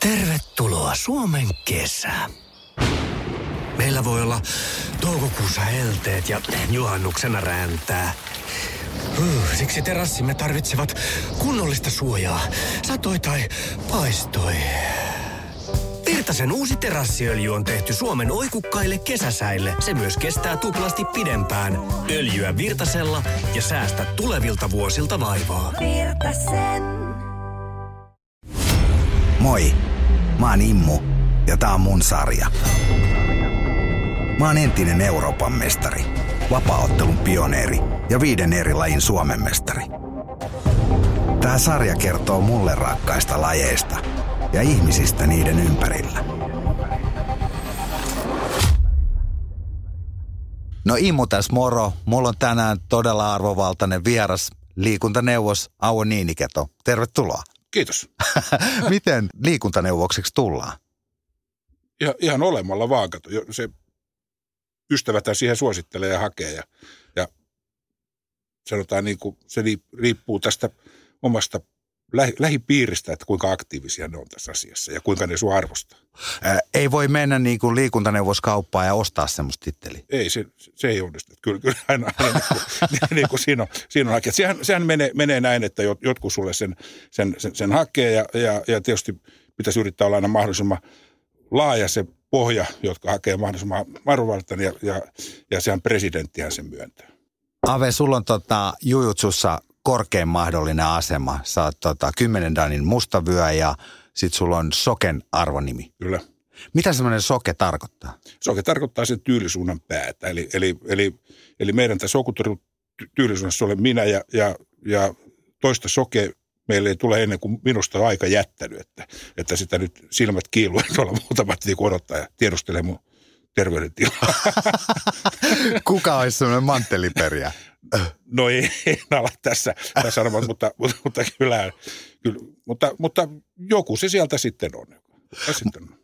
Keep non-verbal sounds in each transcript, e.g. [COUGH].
Tervetuloa Suomen kesään. Meillä voi olla toukokuussa helteet ja juhannuksena räntää. Siksi terassimme tarvitsevat kunnollista suojaa, satoi tai paistoi. Virtasen uusi terassiöljy on tehty Suomen oikukkaille kesäsäille. Se myös kestää tuplasti pidempään. Öljyä Virtasella ja säästä tulevilta vuosilta vaivaa. Virtasen. Moi, mä oon Immu ja tää on mun sarja. Mä oon entinen Euroopan mestari, vapaaottelun pioneeri ja viiden eri lajin Suomen mestari. Tää sarja kertoo mulle rakkaista lajeista ja ihmisistä niiden ympärillä. No Immu tässä moro. Mulla on tänään todella arvovaltainen vieras liikuntaneuvos Auo Niiniketo. Tervetuloa. Kiitos. [LAUGHS] Miten liikuntaneuvokseksi tullaan? Ja, ihan olemalla vaan, kato. Jo- Se ystävätä siihen suosittelee ja hakee ja, ja sanotaan niin kuin, se riippuu tästä omasta lähi, lähipiiristä, että kuinka aktiivisia ne on tässä asiassa ja kuinka ne sua arvostaa. Ää, ei voi mennä niin kuin liikuntaneuvoskauppaan ja ostaa semmoista titteliä. Ei, se, se ei onnistu. Kyllä, kyllä aina, aina niin kuin, [LAUGHS] niin kuin siinä on, siinä on hakea. Sehän, sehän menee, menee näin, että jot- jotkut sulle sen, sen, sen, sen hakee ja, ja, ja tietysti pitäisi yrittää olla aina mahdollisimman laaja se pohja, jotka hakee mahdollisimman arvovaltan ja, ja, ja sehän presidenttihän sen myöntää. Ave, sulla on tota, jujutsussa korkein mahdollinen asema. Sä oot tota, 10 danin mustavyö ja sit sulla on soken arvonimi. Kyllä. Mitä semmoinen soke tarkoittaa? Soke tarkoittaa sen tyylisuunnan päätä. Eli, eli, eli, eli meidän tässä tyylisuunnassa olen minä ja, ja, ja toista soke meille ei tule ennen kuin minusta on aika jättänyt, että, että sitä nyt silmät kiiluu, että tuolla muutamat niin odottaa ja tiedustelee mun terveydentilaa. [LAUGHS] Kuka olisi semmoinen mantteliperiä? No ei, en [LAUGHS] ala tässä, tässä sanomaan, mutta, mutta, mutta kyllä, kyllä mutta, mutta joku se sieltä sitten on. Ja sitten on.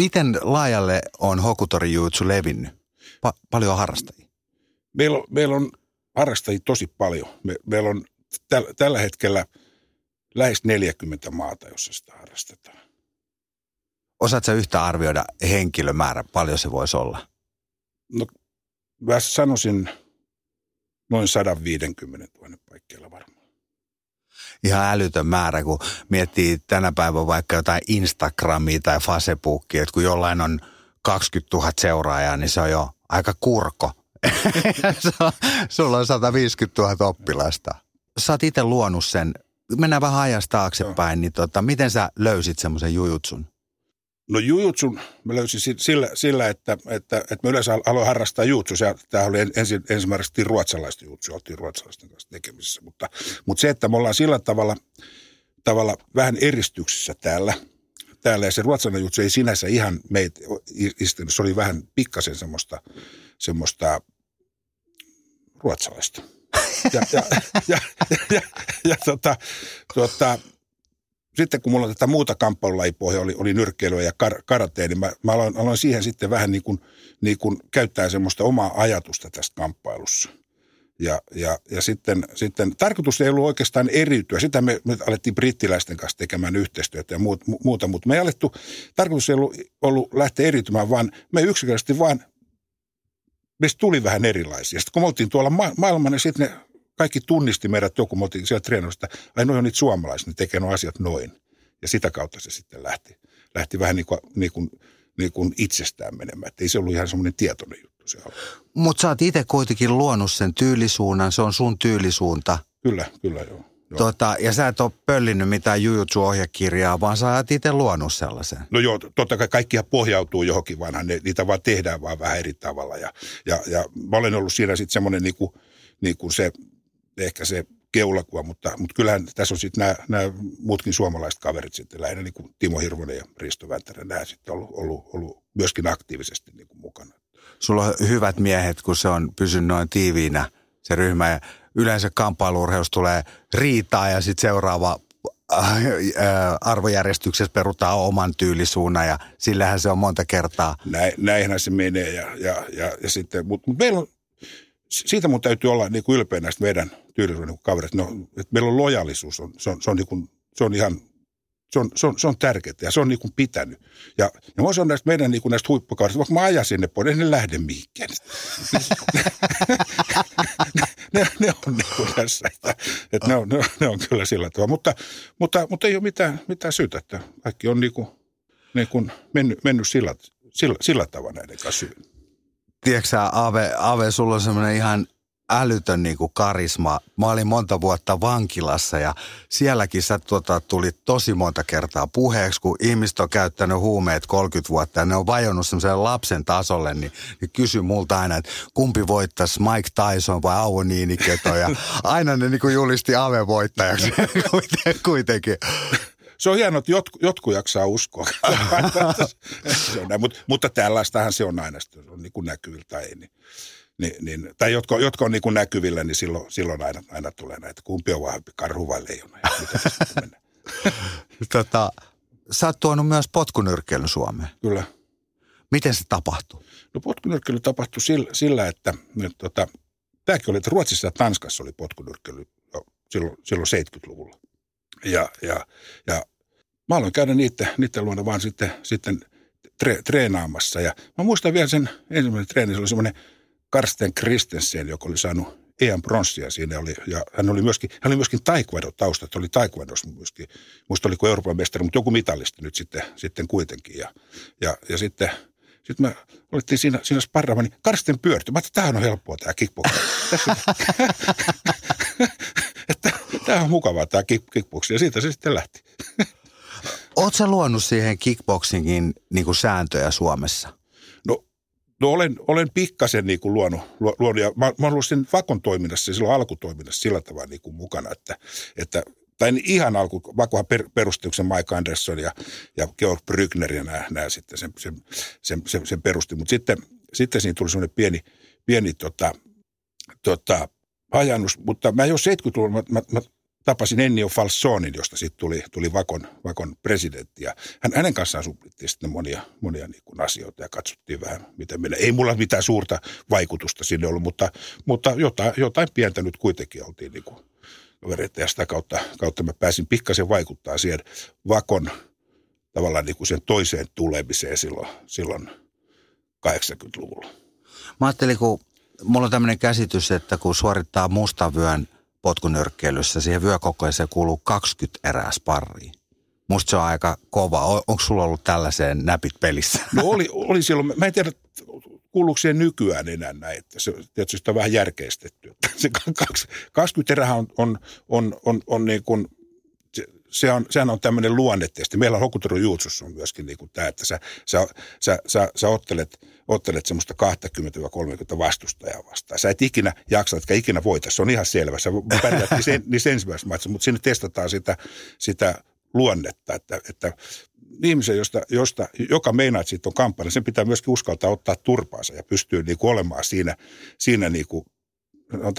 Miten laajalle on Hokutori Jujutsu levinnyt? Pa- paljon harrastajia. Meillä on, meillä on harrastajia tosi paljon. Me, meillä on täl, tällä hetkellä lähes 40 maata, jossa sitä harrastetaan. Osaatko yhtä arvioida henkilömäärä, paljon se voisi olla? No, mä sanoisin noin 150 000 paikkeilla varmaan. Ihan älytön määrä, kun miettii tänä päivänä vaikka jotain Instagramia tai Facebookia, että kun jollain on 20 000 seuraajaa, niin se on jo aika kurko. [LAUGHS] Se on- Sulla on 150 000 oppilasta. Sä oot itse luonut sen. Mennään vähän ajasta taaksepäin, niin tota, miten sä löysit semmoisen jujutsun? No jujutsun mä löysin si- sillä, sillä että, että, että mä yleensä aloin harrastaa jutsu. Tämä oli ensin, ensimmäiseksi ruotsalaista jutsu, oltiin ruotsalaisten kanssa tekemisissä. Mutta, mutta se, että me ollaan sillä tavalla, tavalla vähän eristyksissä täällä, täällä ja se ruotsalainen jutsu ei sinänsä ihan meitä istunut. Se oli vähän pikkasen semmoista, semmoista ruotsalaista. Ja, ja, ja, ja, ja, ja tota, tota, sitten kun mulla tätä muuta kamppailulajipohjaa oli, oli nyrkkeilyä ja kar, karatea, niin mä, mä aloin, aloin siihen sitten vähän niin kuin, niin kuin käyttää semmoista omaa ajatusta tästä kamppailussa. Ja, ja, ja sitten, sitten tarkoitus ei ollut oikeastaan eriytyä. Sitä me, me alettiin brittiläisten kanssa tekemään yhteistyötä ja muut, mu- muuta, mutta me ei alettu, tarkoitus ei ollut, ollut lähteä eriytymään, vaan me yksinkertaisesti vaan, meistä tuli vähän erilaisia. Sitten kun me oltiin tuolla ma- maailmalla, niin sitten ne kaikki tunnisti meidät joku, me oltiin siellä treenausta, että ai noin on niitä suomalaisia, ne tekee nuo asiat noin. Ja sitä kautta se sitten lähti, lähti vähän niin kuin, niin kuin, niin kuin itsestään menemään. Että ei se ollut ihan semmoinen tietoinen juttu se. Mutta sä oot itse kuitenkin luonut sen tyylisuunnan, se on sun tyylisuunta. Kyllä, kyllä joo. joo. Tota, ja sä et ole pöllinyt mitään jujutsu-ohjekirjaa, vaan sä oot itse luonut sellaisen. No joo, totta kai kaikkia pohjautuu johonkin, vanhan ne, niitä vaan tehdään vaan vähän eri tavalla. Ja, ja, ja mä olen ollut siinä sitten semmoinen niinku, niinku se, ehkä se keulakuva, mutta, mutta kyllähän tässä on sitten nämä, nämä muutkin suomalaiset kaverit sitten, lähinnä niin kuin Timo Hirvonen ja Risto Väntänen, nämä sitten ollut, ollut, ollut myöskin aktiivisesti niin kuin mukana. Sulla on hyvät miehet, kun se on pysynyt noin tiiviinä se ryhmä. Ja yleensä kamppailurheus tulee riitaa ja sitten seuraava äh, äh, arvojärjestyksessä perutaan oman tyylisuunnan ja sillähän se on monta kertaa. Näin, näinhän se menee ja, ja, ja, ja sitten, mutta mut meillä on, siitä mun täytyy olla niin kuin ylpeä näistä meidän tyylisuuden kavereista. No, että meillä on lojallisuus, on, se, on, se, on niin kuin, se on ihan Se on, se on, se on tärkeää ja se on niin kuin pitänyt. Ja, ja mä on näistä meidän niin kuin näistä huippukaudesta, vaikka mä ajan sinne pois, ne lähde mihinkään. [LAUGHS] ne, ne, on niin kuin tässä, että, että ne, on, ne, ne, on kyllä sillä tavalla. Mutta, mutta, mutta ei ole mitään, mitään syytä, että kaikki on niin kuin, niin kuin mennyt, mennyt sillä, sillä, sillä tavalla näiden kanssa Tiedätkö Ave, Ave, sulla on semmoinen ihan älytön niin kuin karisma. Mä olin monta vuotta vankilassa ja sielläkin sä tuota, tuli tosi monta kertaa puheeksi, kun ihmiset on käyttänyt huumeet 30 vuotta ja ne on vajonnut semmoiselle lapsen tasolle, niin, niin kysy multa aina, että kumpi voittaisi Mike Tyson vai Auvo Niiniketo ja aina ne niin kuin julisti Ave voittajaksi. [LAUGHS] Kuitenkin se on hienoa, että jotku, jotkut jaksaa uskoa. [LAUGHS] se on näin, mutta, mutta tällaistahan se on aina, se on niin kuin näkyvillä tai ei. Niin, niin, niin, tai jotka, jotka on niin kuin näkyvillä, niin silloin, silloin aina, aina tulee näitä, kumpi on vahvempi, karhu vai leijona. [LAUGHS] tota, sä oot tuonut myös potkunyrkkeilyn Suomeen. Kyllä. Miten se tapahtui? No potkunyrkkeily tapahtui sillä, sillä että nyt, tota, tämäkin oli, että Ruotsissa ja Tanskassa oli potkunyrkkeily silloin, silloin 70-luvulla. Ja, ja, ja mä aloin käydä niiden, niiden luona vaan sitten, sitten tre, treenaamassa. Ja mä muistan vielä sen ensimmäisen treenin, se oli semmoinen Karsten Kristensen, joka oli saanut EM pronssia siinä oli, ja hän oli myöskin, hän oli myöskin taekwondo taustat, oli taekwondossa myöskin, muista oliko Euroopan mestari, mutta joku mitallista nyt sitten, sitten kuitenkin. Ja, ja, ja sitten, sitten me olettiin siinä, siinä sparraamaan, niin Karsten pyörtyi. Mä että tämähän on helppoa tämä kickbox. että [LAUGHS] [LAUGHS] tämä on mukavaa tämä kickbox, ja siitä se sitten lähti. [LAUGHS] Oletko luonut siihen kickboxingin niin kuin sääntöjä Suomessa? No, no olen, olen pikkasen niin kuin luonut, luonut, ja mä, mä olen ollut sen vakon toiminnassa, silloin alkutoiminnassa sillä tavalla niin kuin mukana, että, että tai ihan alku, vakohan per, perustuksen Mike Anderson ja, ja Georg Brückner ja nämä, nämä sitten sen, sen, sen, sen, sen perusti. Mutta sitten, sitten siinä tuli semmoinen pieni, pieni tota, tota, hajannus, mutta mä jo 70-luvulla mä, mä, mä tapasin Ennio Falsonin, josta sitten tuli, tuli Vakon, Vakon presidentti. Ja hän, hänen kanssaan suplittiin sitten monia, monia niin kuin asioita ja katsottiin vähän, miten meillä. Ei mulla mitään suurta vaikutusta sinne ollut, mutta, mutta jotain, jotain pientä nyt kuitenkin oltiin niin kuin ja sitä kautta, kautta mä pääsin pikkasen vaikuttaa siihen Vakon tavallaan niin kuin sen toiseen tulemiseen silloin, silloin 80-luvulla. Mä ajattelin, kun mulla on tämmöinen käsitys, että kun suorittaa mustavyön potkunyrkkeilyssä, siihen vyökokoiseen kuuluu 20 erää sparriin. Musta se on aika kova. Onko sulla ollut tällaiseen näpit pelissä? No oli, oli silloin. Mä en tiedä, kuuluuko siihen nykyään enää näin. Että se, tietysti on vähän järkeistetty. Se 20 erää on, on, on, on, on niin kuin se on, sehän on tämmöinen luonnetesti. Meillä on juutsussa on myöskin niin kuin tämä, että sä, sä, sä, sä, sä ottelet, ottelet semmoista 20-30 vastustajaa vastaan. Sä et ikinä jaksa, etkä ikinä voita. Se on ihan selvä. Sä pärjät niissä, [LAUGHS] niissä ensimmäisessä matsissa, mutta sinne testataan sitä, sitä luonnetta, että, että ihmisen, josta, josta, joka meinaa, että siitä on kampanja, sen pitää myöskin uskaltaa ottaa turpaansa ja pystyy niin kuin olemaan siinä, siinä niin kuin,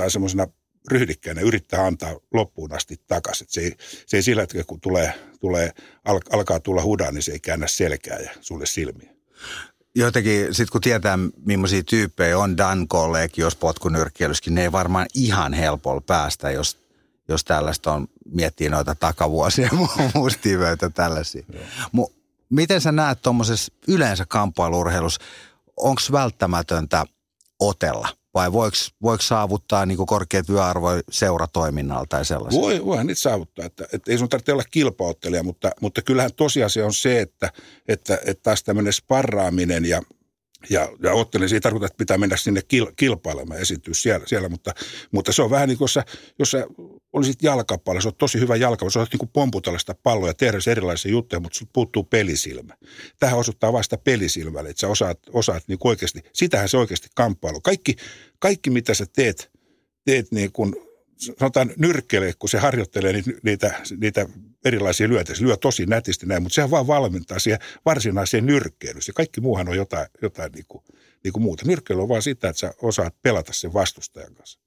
semmoisena ryhdikkäänä yrittää antaa loppuun asti takaisin. Se ei, se ei sillä hetkellä, kun tulee, tulee, al, alkaa tulla hudaa, niin se ei käännä selkää ja sulle silmiä. Jotenkin, sitten kun tietää, millaisia tyyppejä on Dan jos potkunyrkkeilyskin, ne ei varmaan ihan helpolla päästä, jos, jos tällaista on, miettii noita takavuosia [LAUGHS] mustivöitä tällaisia. Mu, miten sä näet tuommoisessa yleensä kamppailurheilussa, onko välttämätöntä otella? Vai voiko, voiko saavuttaa niin korkeat työarvoja seuratoiminnalla tai sellaisella? Voi, voihan niitä saavuttaa, että, että ei sun tarvitse olla kilpaottelija, mutta, mutta kyllähän tosiasia on se, että, että, että taas tämmöinen sparraaminen ja ja, ja ottelin, se ei tarkoita, että pitää mennä sinne kil, kilpailemaan esiintyä siellä, siellä mutta, mutta, se on vähän niin kuin, jos sä, jos sä olisit jalkapallo, se on tosi hyvä jalkapallo, se on niin pomputella sitä palloa ja tehdä erilaisia juttuja, mutta sinulta puuttuu pelisilmä. Tähän osoittaa vasta pelisilmälle, että sä osaat, osaat niin oikeasti, sitähän se oikeasti kamppailu. Kaikki, kaikki mitä sä teet, teet niin kuin sanotaan nyrkkeelle, kun se harjoittelee niitä, niitä, niitä erilaisia lyötä. Se lyö tosi nätisti näin, mutta sehän vaan valmentaa siihen varsinaiseen nyrkkeilyyn. Se kaikki muuhan on jotain, jotain niin kuin, niin kuin muuta. Nyrkkeily on vaan sitä, että sä osaat pelata sen vastustajan kanssa.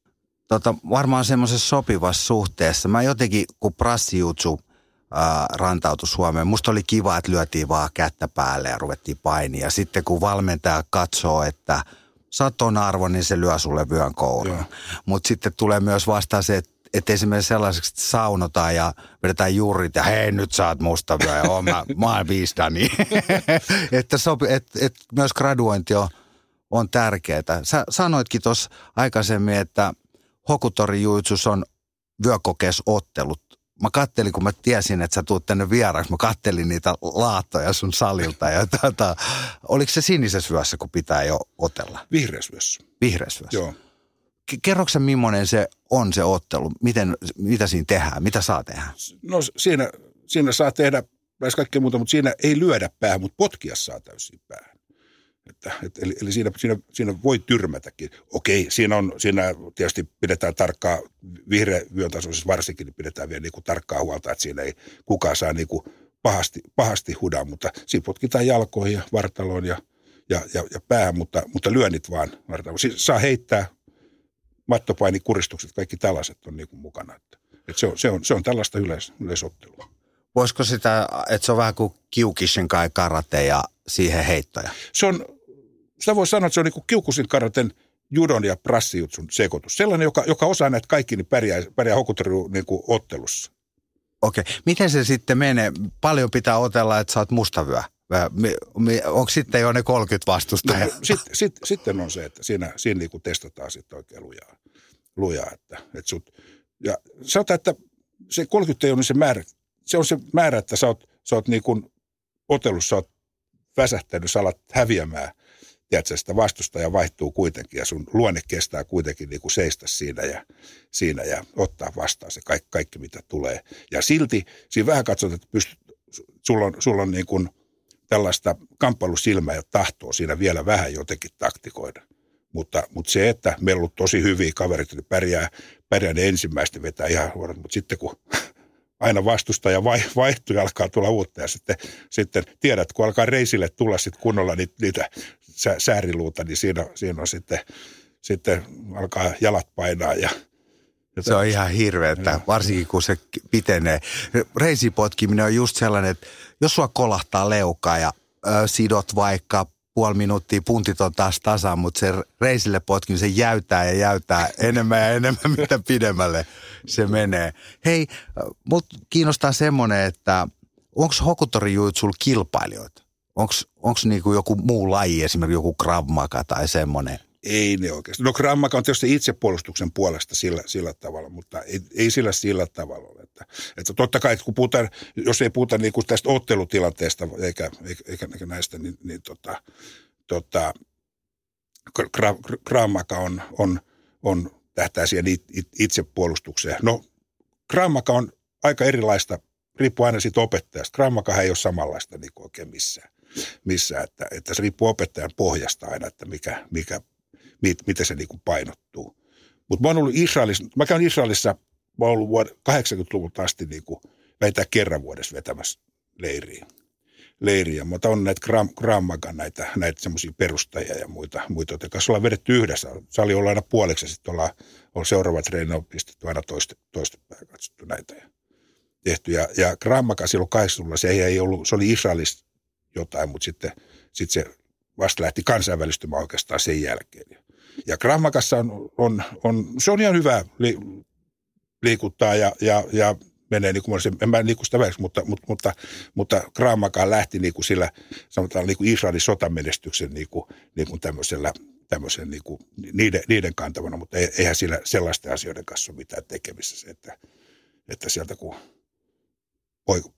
Tota, varmaan semmoisessa sopivassa suhteessa. Mä jotenkin, kun prassijutsu rantautui Suomeen, musta oli kiva, että lyötiin vaan kättä päälle ja ruvettiin painia. Sitten kun valmentaja katsoo, että – oot arvo, niin se lyö sulle vyön kourun. Mutta sitten tulee myös vastaan se, että et esimerkiksi sellaiseksi, että saunotaan ja vedetään juurit ja hei nyt saat musta vyö ja oon, mä, mä oon viistani. [LAUGHS] että sopi, et, et myös graduointi on, on tärkeää. Sä sanoitkin tuossa aikaisemmin, että Hokutori on vyökokeesottelut. Mä kattelin, kun mä tiesin, että sä tuut tänne vieraaksi, mä kattelin niitä laattoja sun salilta. Ja tuota, oliko se sinisessä vyössä, kun pitää jo otella? Vihreässä vyössä. Vihreässä vyössä. Joo. Kerroksä, millainen se on se ottelu? Miten, mitä siinä tehdään? Mitä saa tehdä? No siinä, siinä saa tehdä lähes kaikkea muuta, mutta siinä ei lyödä päähän, mutta potkia saa täysin päähän. Että, et, eli eli siinä, siinä, siinä voi tyrmätäkin. Okei, siinä, on, siinä tietysti pidetään tarkkaa, vihreä vyön tasoisessa varsinkin, niin pidetään vielä niin kuin tarkkaa huolta, että siinä ei kukaan saa niin kuin pahasti, pahasti hudaa, mutta siinä potkitaan jalkoihin ja vartaloon ja, ja, ja, ja päähän, mutta, mutta lyönnit vaan vartaloon. Siis saa heittää mattopainikuristukset, kaikki tällaiset on niin kuin mukana. Että, että se, on, se, on, se on tällaista yleis, yleisottelua. Voisiko sitä, että se on vähän kuin kiukishin kai karate ja siihen heittoja? Se on, sitä voi sanoa, että se on niin kiukusin karaten judon ja prassijutsun sekoitus. Sellainen, joka, joka osaa näitä kaikki, niin pärjää, pärjää hokutoru niin ottelussa. Okei. Miten se sitten menee? Paljon pitää otella, että sä oot mustavyö. Onko sitten jo ne 30 vastustajaa? No, sit, sit, sitten on se, että siinä, siinä niin kuin testataan sitten oikein lujaa. lujaa että, että sut, ja sanotaan, että se 30 ei ole niin se määrä, se on se määrä, että sä oot, sä oot niin kuin otelussa oot väsähtänyt, sä alat häviämään – tiedätkö, sitä vastustaja vaihtuu kuitenkin ja sun luonne kestää kuitenkin niin kuin seistä siinä ja, siinä ja ottaa vastaan se kaikki, kaikki, mitä tulee. Ja silti siinä vähän katsot, että pystyt, sulla on, sulla on niin kuin tällaista kamppailusilmää ja tahtoa siinä vielä vähän jotenkin taktikoida. Mutta, mutta se, että meillä on tosi hyviä kaverit, niin pärjää, pärjää ne ensimmäistä vetää ihan huonot, mutta sitten kun aina vastustaja vaihtuu ja alkaa tulla uutta ja sitten, sitten tiedät, kun alkaa reisille tulla sitten kunnolla niitä, niitä sääriluuta, niin siinä, siinä on sitten, sitten alkaa jalat painaa ja se on ihan hirveetä, varsinkin kun se pitenee. Reisipotkiminen on just sellainen, että jos sua kolahtaa leukaa ja ö, sidot vaikka puoli minuuttia, puntit on taas tasan, mutta se reisille potkiminen, se jäytää ja jäytää [LAUGHS] enemmän ja enemmän, mitä pidemmälle se menee. Hei, mut kiinnostaa semmoinen, että onko Hokutori-juitsulla kilpailijoita? Onko niinku joku muu laji, esimerkiksi joku Krav tai semmoinen? Ei ne oikeasti. No Krav Maga on tietysti itsepuolustuksen puolesta sillä, sillä tavalla, mutta ei, ei sillä sillä tavalla ole. Että, että totta kai, että kun puhutaan, jos ei puhuta niin kuin tästä ottelutilanteesta eikä, eikä, eikä näistä, niin, niin tota, tota, Krav Maga on, on, on tähtää siihen itsepuolustukseen. No Krav Maga on aika erilaista, riippuu aina siitä opettajasta. Krav Maga ei ole samanlaista niin kuin oikein missään missään, että, että se riippuu opettajan pohjasta aina, että mikä, mikä, mit, miten se niin kuin painottuu. Mutta mä oon ollut Israelissa, mä käyn Israelissa, mä oon ollut vuod- 80-luvulta asti niin kuin vähintään kerran vuodessa vetämässä leiriä. leiriä. Mutta on näitä Gram, näitä, näitä semmoisia perustajia ja muita, muita joiden kanssa ollaan vedetty yhdessä. Sali olla aina puoleksi ja sitten ollaan, on seuraava treeni on pistetty aina toista, toista päin katsottu näitä ja tehty. Ja, ja Grammagan silloin 80 se ei, ei ollut, se oli Israelista jotain, mutta sitten, sitten se vasta lähti kansainvälistymään oikeastaan sen jälkeen. Ja Grammakassa on, on, on, se on ihan hyvä li, liikuttaa ja, ja, ja menee niin kuin en mä liiku sitä välissä, mutta, mutta, mutta, mutta Grammakaan lähti niin kuin sillä, sanotaan niin kuin Israelin sotamenestyksen niin kuin, niin kuin tämmöisellä, tämmöisen niin kuin niiden, niiden kantavana, mutta eihän sillä sellaisten asioiden kanssa ole mitään tekemistä se, että, että sieltä kun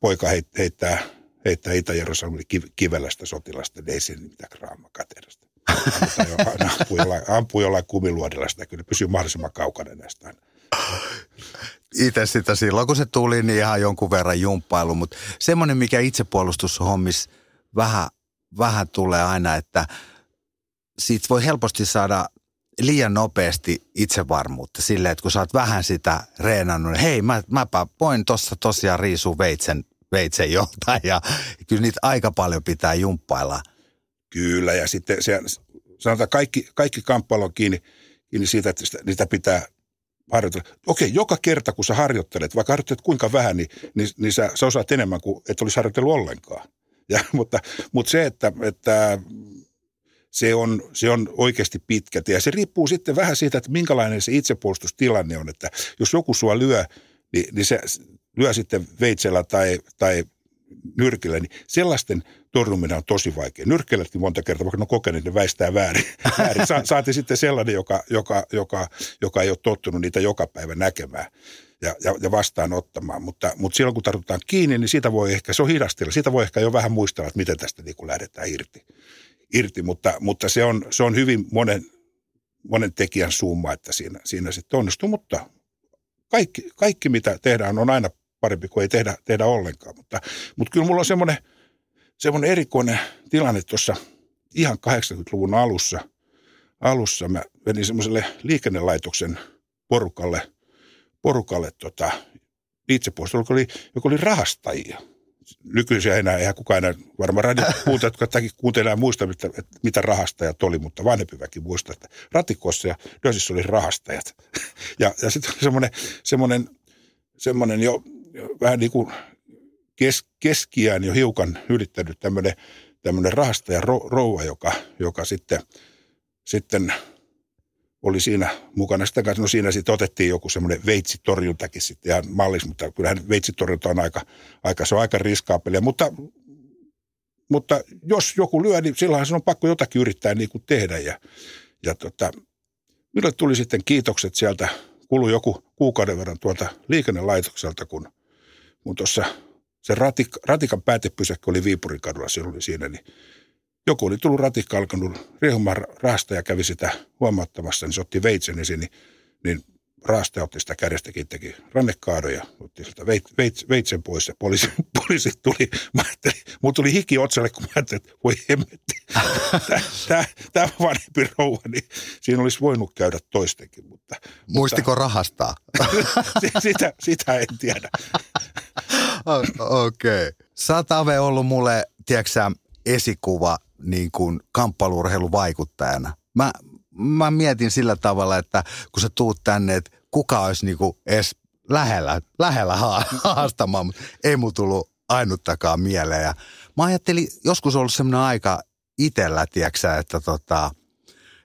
poika heittää heittää Itä-Jerusalemin kivelästä sotilasta, niin ei siinä mitään kraama katerasta. Ampuu jollain, ampuu jollain kumiluodilla sitä, kyllä pysyy mahdollisimman kaukana näistä. Itse sitä silloin, kun se tuli, niin ihan jonkun verran jumppailu, mutta semmoinen, mikä itsepuolustushommis vähän, vähän tulee aina, että siitä voi helposti saada liian nopeasti itsevarmuutta silleen, että kun sä oot vähän sitä reenannut, niin hei, mä, mäpä voin tuossa tosiaan riisua veitsen veitsen joltain ja kyllä niitä aika paljon pitää jumppailla. Kyllä ja sitten se, sanotaan kaikki, kaikki kamppailu on kiinni, kiinni siitä, että sitä, niitä pitää harjoitella. Okei, joka kerta kun sä harjoittelet, vaikka harjoittelet kuinka vähän, niin, niin, niin sä, sä osaat enemmän kuin et olisi harjoitellut ollenkaan. [LAUGHS] Ja, mutta, mutta se, että, että se on, se on oikeasti pitkä tie. Se riippuu sitten vähän siitä, että minkälainen se itsepuolustustilanne on. Että jos joku sua lyö, niin, niin se lyö sitten veitsellä tai, tai nyrkillä, niin sellaisten torjuminen on tosi vaikea. Nyrkkeillätkin monta kertaa, vaikka ne on kokeneet, ne väistää väärin. [LAUGHS] väärin. Sa- saati sitten sellainen, joka, joka, joka, joka ei ole tottunut niitä joka päivä näkemään ja, ja, ja vastaanottamaan. Mutta, mutta silloin kun tartutaan kiinni, niin siitä voi ehkä, se on hidastella. Siitä voi ehkä jo vähän muistella, että miten tästä niin kuin lähdetään irti. irti mutta, mutta se, on, se on hyvin monen, monen tekijän summa, että siinä, siinä sitten onnistuu. Mutta kaikki, kaikki, mitä tehdään, on aina parempi kuin ei tehdä, tehdä ollenkaan. Mutta, mutta kyllä mulla on semmoinen, semmoinen erikoinen tilanne tuossa ihan 80-luvun alussa. Alussa mä menin semmoiselle liikennelaitoksen porukalle, porukalle tota, itsepuolesta, joka oli, joka oli rahastajia. Nykyisiä enää, eihän kukaan enää, varmaan radiokuuntelijat, [LAUGHS] jotka kuuntelee enää muista, mitä, mitä rahastajat oli, mutta vanhempi väki muistaa, että ratikossa ja Dösissä oli rahastajat. [LAUGHS] Ja, ja sitten oli semmoinen, semmoinen, semmoinen jo vähän niin kuin kes, keskiään jo hiukan ylittänyt tämmöinen, rahastaja rouva, joka, joka sitten, sitten oli siinä mukana. Sitä kanssa, no siinä sitten otettiin joku semmoinen veitsitorjuntakin sitten ihan mallis, mutta kyllähän veitsitorjunta on aika, aika, se on aika riskaapelia. Mutta, mutta jos joku lyö, niin silloinhan se on pakko jotakin yrittää niin kuin tehdä. Ja, ja tota, minulle tuli sitten kiitokset sieltä, kului joku kuukauden verran tuolta liikennelaitokselta, kun – mun tuossa se ratik, ratikan päätepysäkki oli Viipurin kadulla, se oli siinä, niin joku oli tullut ratikka alkanut riehumaan raasta ja kävi sitä huomauttamassa, niin se otti veitsen esiin, niin, niin raasta otti sitä kädestäkin, teki rannekaadoja, otti sieltä veit, veit, veitsen pois ja poliisi, [LAUGHS] poliisi tuli. Mä ajattelin, mun tuli hiki otsalle, kun mä ajattelin, että voi hemmetti. [LAUGHS] Tämä, tämä vanhempi rouva, niin siinä olisi voinut käydä toistenkin. Mutta, Muistiko mutta, rahastaa? [LAUGHS] sitä, sitä en tiedä. Okei. Okay. Sä Ave ollut mulle, tiedätkö esikuva niin kuin kamppailurheiluvaikuttajana. Mä, mä mietin sillä tavalla, että kun sä tuut tänne, että kuka olisi niin kuin edes lähellä, lähellä haastamaan, mutta ei mu tullut ainuttakaan mieleen. Ja mä ajattelin, joskus ollut semmoinen aika itellä, tiedätkö että tota,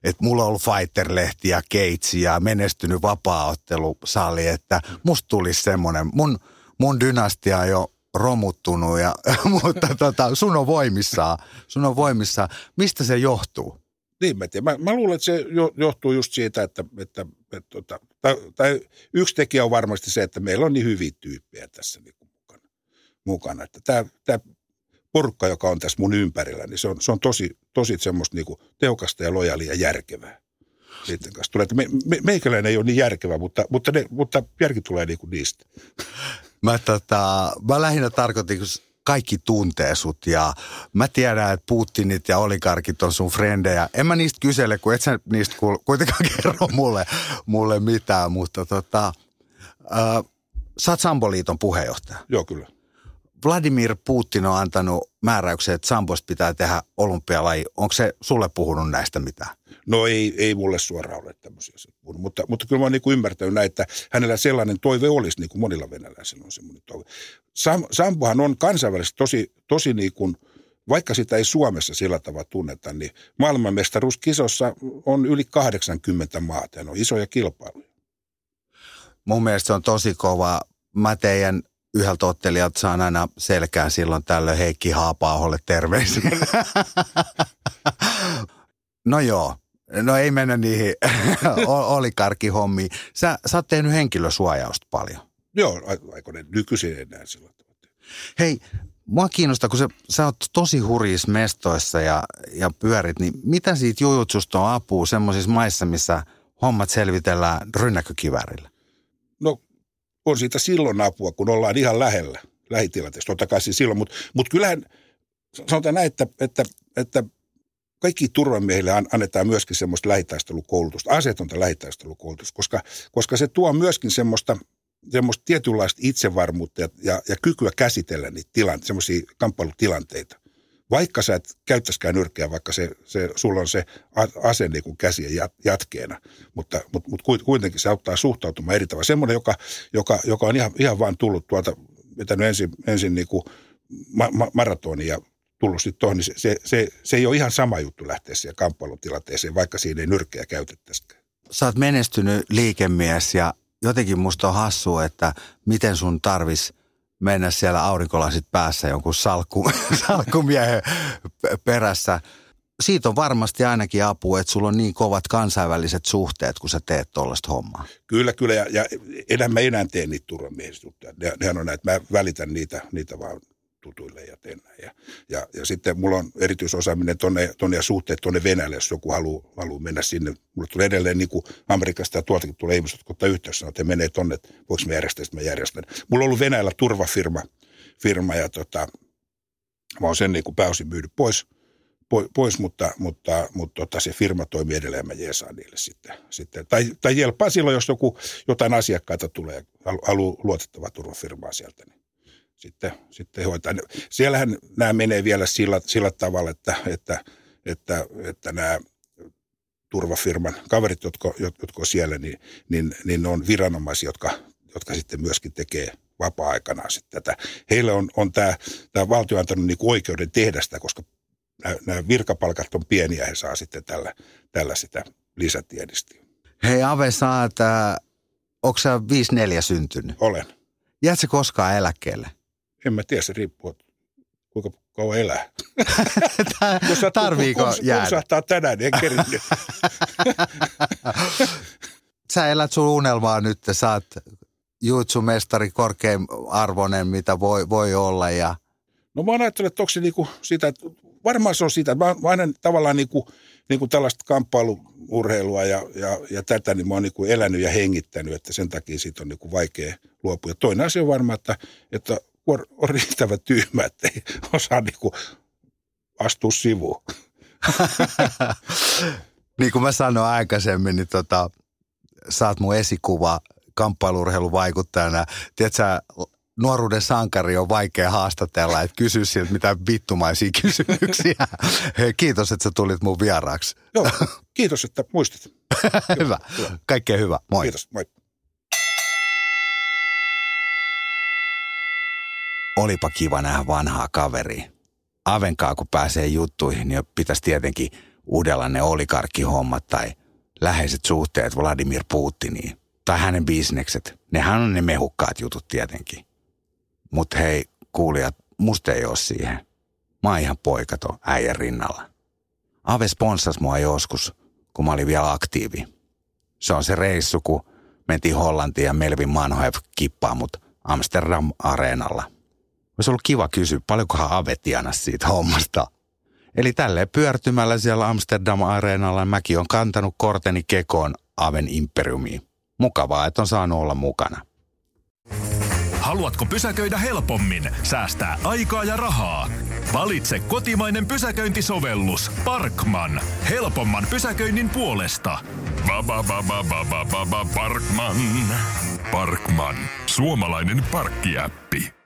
että mulla on ollut Fighter-lehti ja keitsi ja menestynyt vapaaottelusali, että musta tulisi semmoinen, mun, mun dynastia jo romuttunut, ja, [LAUGHS] mutta tota, sun on voimissaan, sun on voimissaan. Mistä se johtuu? Niin, mä. Mä, mä luulen, että se johtuu just siitä, että, että, että tota, tai, tai yksi tekijä on varmasti se, että meillä on niin hyviä tyyppejä tässä niin kuin mukana. mukana. Että tämä, tämä porukka, joka on tässä mun ympärillä, niin se on, se on tosi, tosi semmoista niin kuin tehokasta ja lojaalia ja järkevää. Sitten kanssa tulee, että me, me, meikäläinen ei ole niin järkevä, mutta, mutta, ne, mutta järki tulee niin kuin niistä. Mä, tota, mä lähinnä tarkoitin, kun kaikki tuntee sut ja mä tiedän, että Putinit ja oligarkit on sun frendejä. En mä niistä kysele, kun et sä niistä kuitenkaan [LAUGHS] kerro mulle, mulle mitään, mutta tota, äh, sä oot Samboliiton puheenjohtaja. Joo, kyllä. Vladimir Putin on antanut määräyksen, että Sambosta pitää tehdä olympialaji. Onko se sulle puhunut näistä mitään? No ei, ei mulle suoraan ole tämmöisiä puhunut, mutta, mutta kyllä mä oon niin ymmärtänyt näin, että hänellä sellainen toive olisi, niin kuin monilla venäläisillä on semmoinen toive. Sam, Sampohan on kansainvälisesti tosi, tosi niin kuin, vaikka sitä ei Suomessa sillä tavalla tunneta, niin maailmanmestaruuskisossa on yli 80 maata ja ne on isoja kilpailuja. Mun mielestä se on tosi kova. Mä teidän yhdeltä ottelijalta saan aina selkään silloin tällöin Heikki Haapaaholle terveisiä. no joo, no ei mennä niihin olikarkihommiin. Sä, sä oot tehnyt henkilösuojausta paljon. Joo, aikoinen nykyisin enää sillä Hei, mua kiinnostaa, kun sä, sä oot tosi hurjissa mestoissa ja, ja pyörit, niin mitä siitä jujutsusta on apua semmoisissa maissa, missä hommat selvitellään rynnäkkökivärillä? On siitä silloin apua, kun ollaan ihan lähellä lähitilanteessa, totta kai siis silloin, mutta mut kyllähän sanotaan näin, että, että, että kaikki turvamiehille annetaan myöskin semmoista lähitaistelukoulutusta, asetonta lähitaistelukoulutusta, koska, koska se tuo myöskin semmoista, semmoista tietynlaista itsevarmuutta ja, ja, ja kykyä käsitellä niitä tilanteita, semmoisia kamppailutilanteita. Vaikka sä et käyttäisikään nyrkkeä, vaikka se, se, sulla on se ase niin kuin käsien jatkeena, mutta, mutta, mutta kuitenkin se auttaa suhtautumaan eri tavalla. Semmoinen, joka, joka, joka on ihan, ihan vaan tullut tuolta, vetänyt ensin, ensin niin kuin ma, ma, maratonia tullut sitten tuohon, niin se, se, se, se ei ole ihan sama juttu lähteä siihen kamppailutilanteeseen, vaikka siinä ei nyrkkejä käytettäisikään. Sä oot menestynyt liikemies ja jotenkin musta on hassua, että miten sun tarvis mennä siellä aurinkolasit päässä jonkun salkku, [LAUGHS] salkkumiehen perässä. Siitä on varmasti ainakin apu, että sulla on niin kovat kansainväliset suhteet, kun sä teet tuollaista hommaa. Kyllä, kyllä. Ja, ja enää mä enää tee niitä turvamiehistuttuja. Ne, nehän on näitä, mä välitän niitä, niitä vaan tutuille ja teen näin. Ja, ja, ja sitten mulla on erityisosaaminen tonne, tonne ja suhteet tuonne Venäjälle, jos joku haluaa, haluaa mennä sinne. Mulle tulee edelleen niin kuin Amerikasta ja tuoltakin tulee ihmiset, jotka ottaa sanoo, että menee tonne, että voiko mä järjestää, että mä järjestän. Mulla on ollut Venäjällä turvafirma firma, ja tota, mä oon sen niin kuin pääosin myynyt pois, pois mutta, mutta, mutta tota, se firma toimii edelleen, mä jeesaan niille sitten. sitten. Tai, tai jelppaa silloin, jos joku, jotain asiakkaita tulee, haluaa luotettavaa turvafirmaa sieltä, niin sitten, sitten hoitaa. Siellähän nämä menee vielä sillä, sillä tavalla, että, että, että, että nämä turvafirman kaverit, jotka, jotka on siellä, niin, niin, niin ne on viranomaisia, jotka, jotka sitten myöskin tekee vapaa-aikana sitten tätä. Heillä on, on tämä, tämä valtio antanut niin oikeuden tehdä sitä, koska nämä, nämä virkapalkat on pieniä, he saa sitten tällä, tällä sitä lisätiedistä. Hei Ave, sä oot, äh, onko sä 5-4 syntynyt? Olen. Jäätkö koskaan eläkkeelle? En mä tiedä, se riippuu, kuinka kauan elää. [LAUGHS] Jos Tarviiko kun, jäädä? Kun tänään, niin en kerinyt. [LAUGHS] Sä elät sun unelmaa nyt, sä oot juutsumestari korkein arvoinen, mitä voi, voi olla. Ja... No mä ajattelen, että onko se niinku sitä, että varmaan se on sitä, että mä, mä aina tavallaan niinku, niinku tällaista kamppailuurheilua ja, ja, ja tätä, niin mä oon niinku elänyt ja hengittänyt, että sen takia siitä on niinku vaikea luopua. Ja toinen asia on varmaan, että, että on, on riittävä tyhmä, että ei osaa niinku astua sivuun. [LAUGHS] niin kuin mä sanoin aikaisemmin, niin tota, sä oot mun esikuva kamppailurheilun vaikuttajana. Tiedätkö, nuoruuden sankari on vaikea haastatella, että kysy siltä mitä vittumaisia kysymyksiä. [LAUGHS] Hei, kiitos, että sä tulit mun vieraaksi. Joo, kiitos, että muistit. [LAUGHS] hyvä. Kaikkea hyvä. Moi. Kiitos, moi. Olipa kiva nähdä vanhaa kaveri. Avenkaa, kun pääsee juttuihin, niin pitäisi tietenkin uudella ne olikarkkihommat tai läheiset suhteet Vladimir Putiniin. Tai hänen bisnekset. Nehän on ne mehukkaat jutut tietenkin. Mutta hei, kuulijat, musta ei ole siihen. Mä oon ihan poikato äijän rinnalla. Ave sponsas mua joskus, kun mä olin vielä aktiivi. Se on se reissu, kun mentiin Hollantiin ja Melvin Manhoev kippaa mut Amsterdam-areenalla – olisi ollut kiva kysyä, paljonkohan Ave siitä hommasta. Eli tälleen pyörtymällä siellä Amsterdam-areenalla mäkin on kantanut korteni kekoon Aven imperiumiin. Mukavaa, että on saanut olla mukana. Haluatko pysäköidä helpommin, säästää aikaa ja rahaa? Valitse kotimainen pysäköintisovellus Parkman. Helpomman pysäköinnin puolesta. Parkman. Parkman. Suomalainen parkkiäppi.